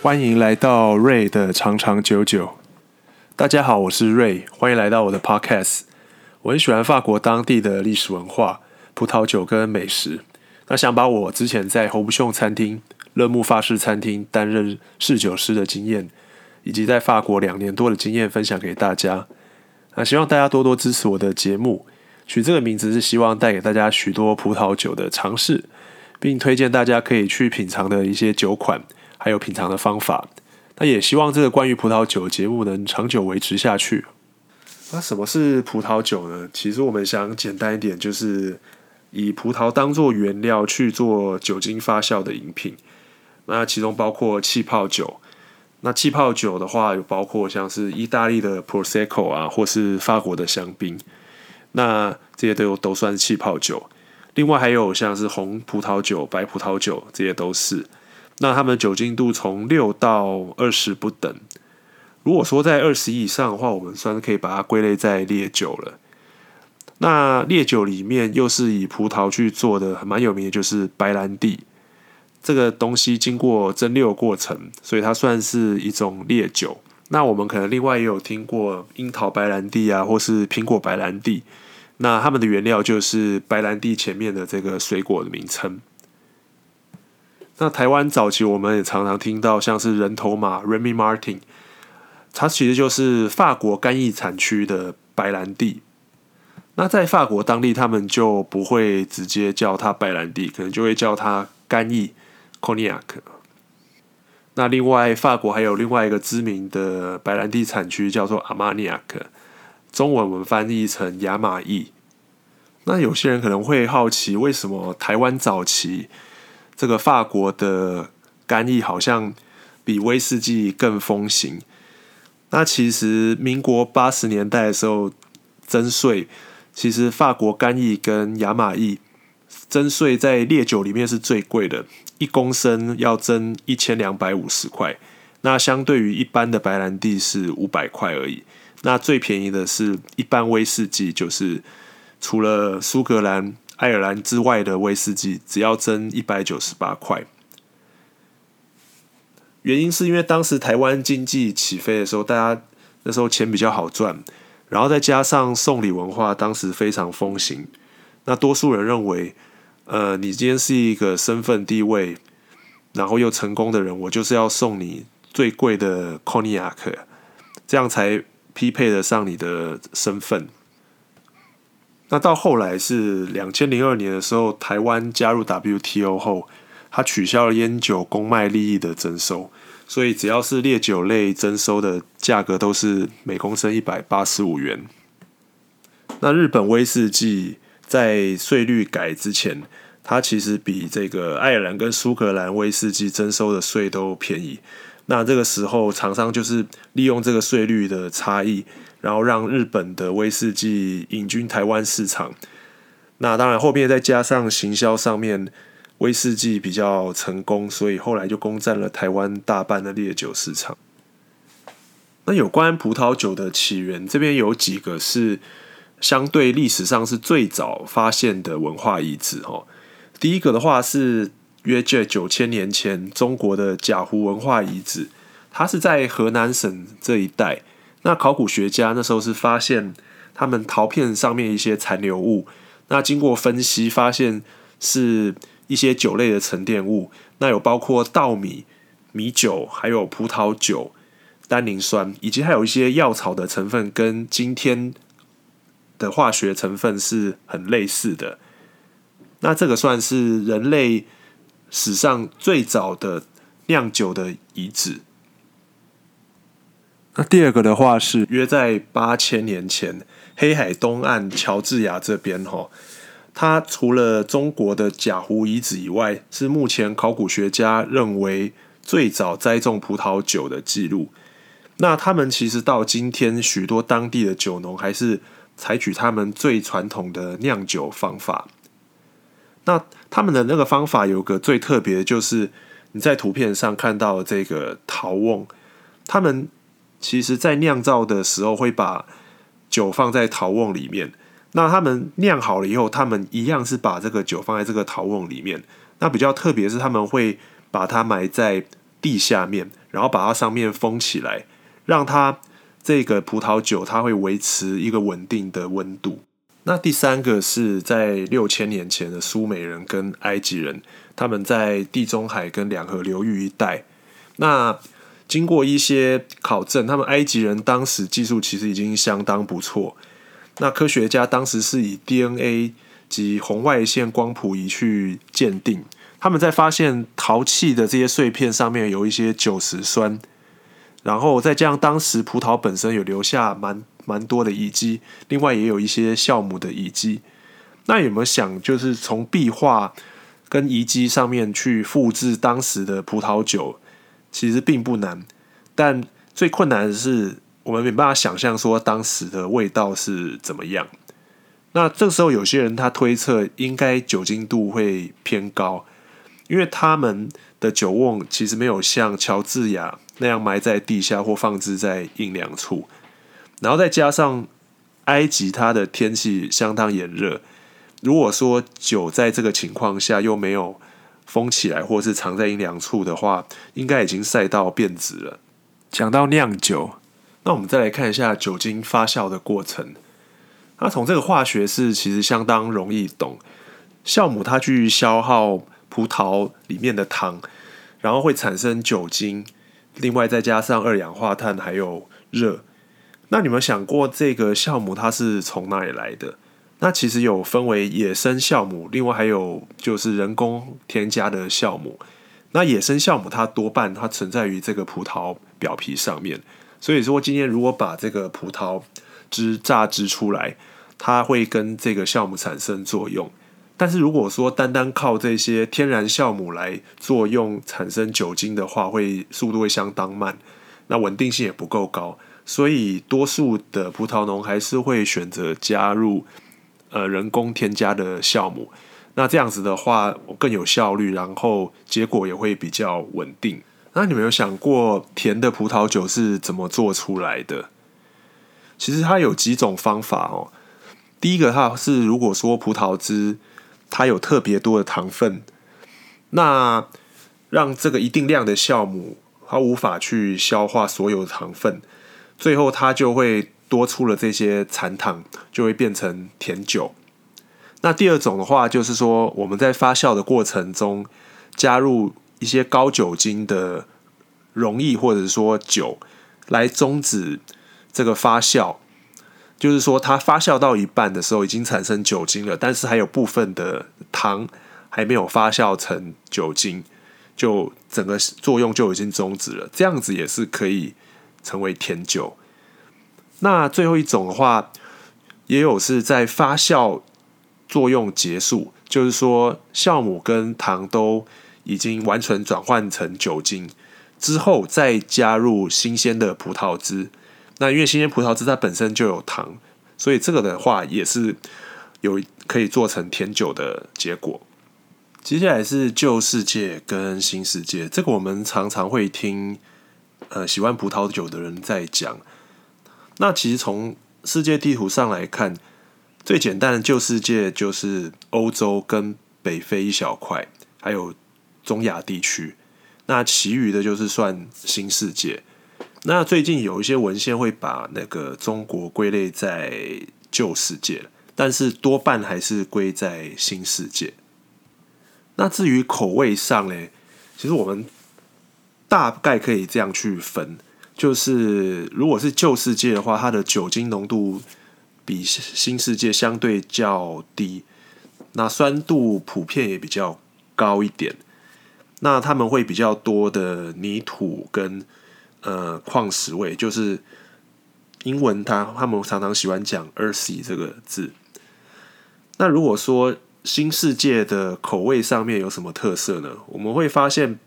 欢迎来到瑞的长长久久。大家好，我是瑞，欢迎来到我的 Podcast。我很喜欢法国当地的历史文化、葡萄酒跟美食。那想把我之前在侯布雄餐厅、乐木法式餐厅担任侍酒师的经验，以及在法国两年多的经验分享给大家。那希望大家多多支持我的节目。取这个名字是希望带给大家许多葡萄酒的尝试，并推荐大家可以去品尝的一些酒款。还有品尝的方法，那也希望这个关于葡萄酒节目能长久维持下去。那什么是葡萄酒呢？其实我们想简单一点，就是以葡萄当做原料去做酒精发酵的饮品。那其中包括气泡酒。那气泡酒的话，有包括像是意大利的 Prosecco 啊，或是法国的香槟。那这些都都算是气泡酒。另外还有像是红葡萄酒、白葡萄酒，这些都是。那它们酒精度从六到二十不等。如果说在二十以上的话，我们算是可以把它归类在烈酒了。那烈酒里面又是以葡萄去做的，蛮有名的就是白兰地。这个东西经过蒸馏过程，所以它算是一种烈酒。那我们可能另外也有听过樱桃白兰地啊，或是苹果白兰地。那它们的原料就是白兰地前面的这个水果的名称。那台湾早期我们也常常听到像是人头马 Remy Martin，它其实就是法国干邑产区的白兰地。那在法国当地，他们就不会直接叫它白兰地，可能就会叫它干邑 Cognac。那另外，法国还有另外一个知名的白兰地产区叫做 Armagnac，中文我们翻译成亚马邑。那有些人可能会好奇，为什么台湾早期这个法国的干邑好像比威士忌更风行。那其实民国八十年代的时候征税，其实法国干邑跟亚马邑征税在烈酒里面是最贵的，一公升要增一千两百五十块。那相对于一般的白兰地是五百块而已。那最便宜的是一般威士忌，就是除了苏格兰。爱尔兰之外的威士忌只要增一百九十八块，原因是因为当时台湾经济起飞的时候，大家那时候钱比较好赚，然后再加上送礼文化当时非常风行，那多数人认为，呃，你今天是一个身份地位，然后又成功的人，我就是要送你最贵的 Cognac，这样才匹配得上你的身份。那到后来是两千零二年的时候，台湾加入 WTO 后，它取消了烟酒公卖利益的征收，所以只要是烈酒类征收的价格都是每公升一百八十五元。那日本威士忌在税率改之前，它其实比这个爱尔兰跟苏格兰威士忌征收的税都便宜。那这个时候，厂商就是利用这个税率的差异。然后让日本的威士忌引军台湾市场，那当然后面再加上行销上面威士忌比较成功，所以后来就攻占了台湾大半的烈酒市场。那有关葡萄酒的起源，这边有几个是相对历史上是最早发现的文化遗址哦。第一个的话是约这九千年前中国的甲湖文化遗址，它是在河南省这一带。那考古学家那时候是发现他们陶片上面一些残留物，那经过分析发现是一些酒类的沉淀物，那有包括稻米、米酒，还有葡萄酒、单宁酸，以及还有一些药草的成分，跟今天的化学成分是很类似的。那这个算是人类史上最早的酿酒的遗址。那第二个的话是约在八千年前，黑海东岸乔治亚这边哈，它除了中国的甲湖遗址以外，是目前考古学家认为最早栽种葡萄酒的记录。那他们其实到今天，许多当地的酒农还是采取他们最传统的酿酒方法。那他们的那个方法有个最特别，就是你在图片上看到这个陶瓮，他们。其实在酿造的时候会把酒放在陶瓮里面。那他们酿好了以后，他们一样是把这个酒放在这个陶瓮里面。那比较特别是他们会把它埋在地下面，然后把它上面封起来，让它这个葡萄酒它会维持一个稳定的温度。那第三个是在六千年前的苏美人跟埃及人，他们在地中海跟两河流域一带。那经过一些考证，他们埃及人当时技术其实已经相当不错。那科学家当时是以 DNA 及红外线光谱仪去鉴定，他们在发现陶器的这些碎片上面有一些酒石酸，然后再加上当时葡萄本身有留下蛮蛮多的遗迹，另外也有一些酵母的遗迹。那有没有想，就是从壁画跟遗迹上面去复制当时的葡萄酒，其实并不难，但最困难的是。我们没办法想象说当时的味道是怎么样。那这时候，有些人他推测应该酒精度会偏高，因为他们的酒瓮其实没有像乔治亚那样埋在地下或放置在阴凉处。然后再加上埃及它的天气相当炎热，如果说酒在这个情况下又没有封起来，或是藏在阴凉处的话，应该已经晒到变质了。讲到酿酒。那我们再来看一下酒精发酵的过程。那从这个化学式其实相当容易懂，酵母它去消耗葡萄里面的糖，然后会产生酒精，另外再加上二氧化碳还有热。那你们想过这个酵母它是从哪里来的？那其实有分为野生酵母，另外还有就是人工添加的酵母。那野生酵母它多半它存在于这个葡萄表皮上面。所以说，今天如果把这个葡萄汁榨汁出来，它会跟这个酵母产生作用。但是如果说单单靠这些天然酵母来作用产生酒精的话，会速度会相当慢，那稳定性也不够高。所以多数的葡萄农还是会选择加入呃人工添加的酵母。那这样子的话更有效率，然后结果也会比较稳定。那你们有想过甜的葡萄酒是怎么做出来的？其实它有几种方法哦。第一个，它是如果说葡萄汁它有特别多的糖分，那让这个一定量的酵母它无法去消化所有的糖分，最后它就会多出了这些残糖，就会变成甜酒。那第二种的话，就是说我们在发酵的过程中加入。一些高酒精的溶液或者说酒来终止这个发酵，就是说它发酵到一半的时候已经产生酒精了，但是还有部分的糖还没有发酵成酒精，就整个作用就已经终止了。这样子也是可以成为甜酒。那最后一种的话，也有是在发酵作用结束，就是说酵母跟糖都。已经完全转换成酒精之后，再加入新鲜的葡萄汁。那因为新鲜葡萄汁它本身就有糖，所以这个的话也是有可以做成甜酒的结果。接下来是旧世界跟新世界，这个我们常常会听呃喜欢葡萄酒的人在讲。那其实从世界地图上来看，最简单的旧世界就是欧洲跟北非一小块，还有。中亚地区，那其余的就是算新世界。那最近有一些文献会把那个中国归类在旧世界，但是多半还是归在新世界。那至于口味上呢，其实我们大概可以这样去分，就是如果是旧世界的话，它的酒精浓度比新世界相对较低，那酸度普遍也比较高一点。那他们会比较多的泥土跟呃矿石味，就是英文它他们常常喜欢讲 earthy 这个字。那如果说新世界的口味上面有什么特色呢？我们会发现，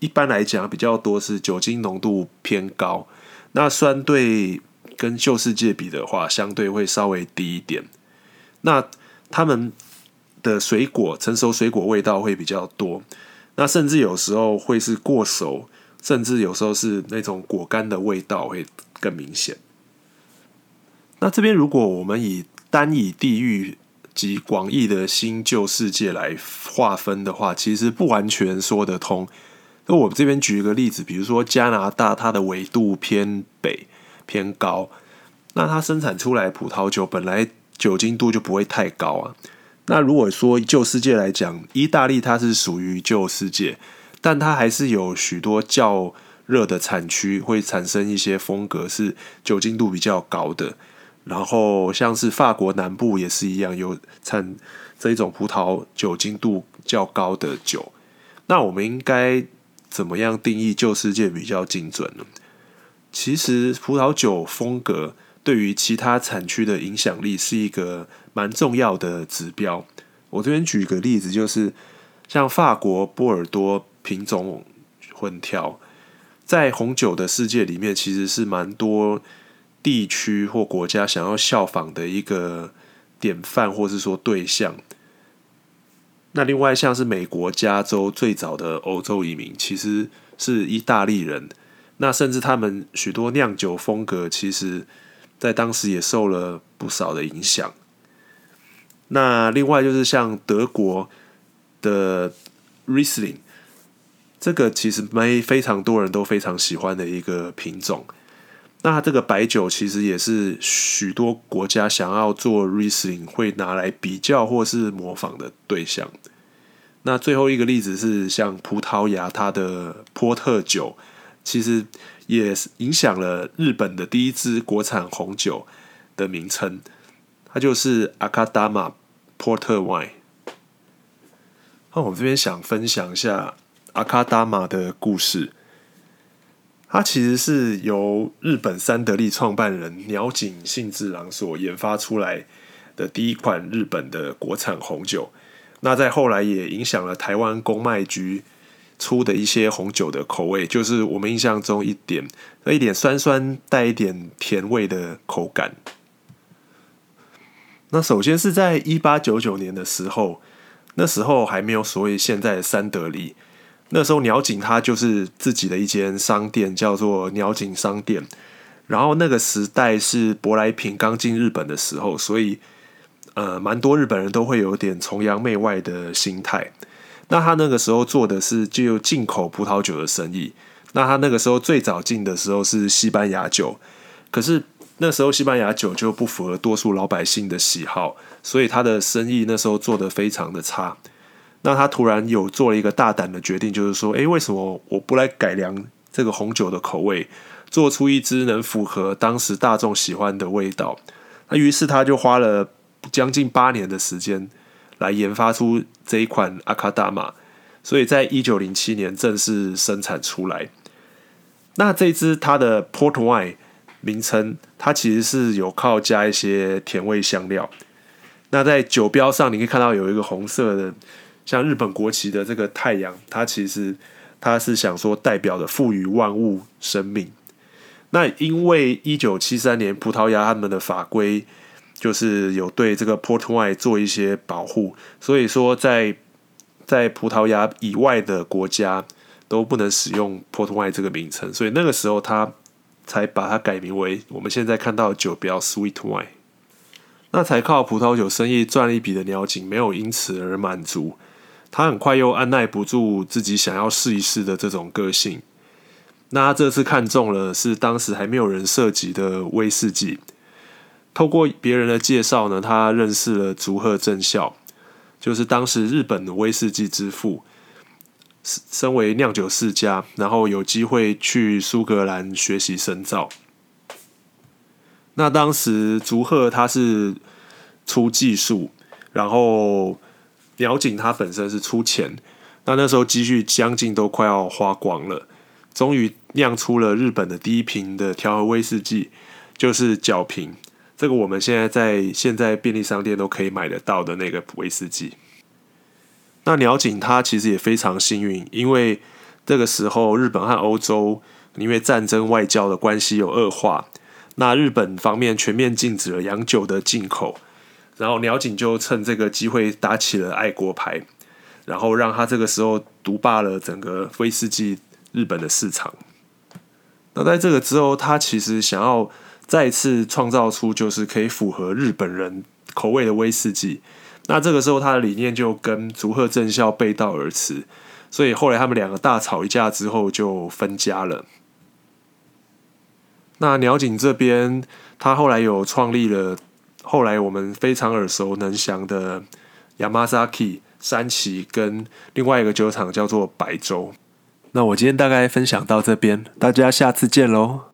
一般来讲比较多是酒精浓度偏高，那酸对跟旧世界比的话，相对会稍微低一点。那他们的水果成熟水果味道会比较多。那甚至有时候会是过熟，甚至有时候是那种果干的味道会更明显。那这边如果我们以单以地域及广义的新旧世界来划分的话，其实不完全说得通。那我这边举一个例子，比如说加拿大，它的纬度偏北偏高，那它生产出来葡萄酒本来酒精度就不会太高啊。那如果说旧世界来讲，意大利它是属于旧世界，但它还是有许多较热的产区，会产生一些风格是酒精度比较高的。然后像是法国南部也是一样，有产这一种葡萄酒精度较高的酒。那我们应该怎么样定义旧世界比较精准呢？其实葡萄酒风格对于其他产区的影响力是一个蛮重要的指标。我这边举个例子，就是像法国波尔多品种混调，在红酒的世界里面，其实是蛮多地区或国家想要效仿的一个典范，或是说对象。那另外像是美国加州最早的欧洲移民，其实是意大利人。那甚至他们许多酿酒风格，其实在当时也受了不少的影响。那另外就是像德国的 Riesling，这个其实没非常多人都非常喜欢的一个品种。那这个白酒其实也是许多国家想要做 Riesling 会拿来比较或是模仿的对象。那最后一个例子是像葡萄牙，它的波特酒其实也影响了日本的第一支国产红酒的名称，它就是阿卡达玛。Porter Wine，那我这边想分享一下阿卡达玛的故事。它其实是由日本三得利创办人鸟井信治郎所研发出来的第一款日本的国产红酒。那在后来也影响了台湾公卖局出的一些红酒的口味，就是我们印象中一点那一点酸酸带一点甜味的口感。那首先是在一八九九年的时候，那时候还没有所谓现在的三得利，那时候鸟井它就是自己的一间商店，叫做鸟井商店。然后那个时代是舶来品刚进日本的时候，所以呃，蛮多日本人都会有点崇洋媚外的心态。那他那个时候做的是就进口葡萄酒的生意。那他那个时候最早进的时候是西班牙酒，可是。那时候西班牙酒就不符合多数老百姓的喜好，所以他的生意那时候做得非常的差。那他突然有做了一个大胆的决定，就是说，诶，为什么我不来改良这个红酒的口味，做出一支能符合当时大众喜欢的味道？那于是他就花了将近八年的时间来研发出这一款阿卡达玛，所以在一九零七年正式生产出来。那这支它的 Port Wine。名称它其实是有靠加一些甜味香料。那在酒标上，你可以看到有一个红色的，像日本国旗的这个太阳，它其实它是想说代表的赋予万物生命。那因为一九七三年葡萄牙他们的法规就是有对这个 Port Wine 做一些保护，所以说在在葡萄牙以外的国家都不能使用 Port Wine 这个名称，所以那个时候它。才把它改名为我们现在看到的酒标 Sweet Wine。那才靠葡萄酒生意赚了一笔的鸟井没有因此而满足，他很快又按捺不住自己想要试一试的这种个性。那他这次看中了是当时还没有人涉及的威士忌。透过别人的介绍呢，他认识了竹鹤正孝，就是当时日本的威士忌之父。身为酿酒世家，然后有机会去苏格兰学习深造。那当时竹鹤他是出技术，然后鸟井他本身是出钱。那那时候积蓄将近都快要花光了，终于酿出了日本的第一瓶的调和威士忌，就是角瓶。这个我们现在在现在便利商店都可以买得到的那个威士忌。那鸟井他其实也非常幸运，因为这个时候日本和欧洲因为战争外交的关系有恶化，那日本方面全面禁止了洋酒的进口，然后鸟井就趁这个机会打起了爱国牌，然后让他这个时候独霸了整个威士忌日本的市场。那在这个之后，他其实想要再次创造出就是可以符合日本人口味的威士忌。那这个时候，他的理念就跟竹鹤正孝背道而驰，所以后来他们两个大吵一架之后就分家了。那鸟井这边，他后来有创立了后来我们非常耳熟能详的 Yamazaki 山崎跟另外一个酒厂叫做白州。那我今天大概分享到这边，大家下次见喽。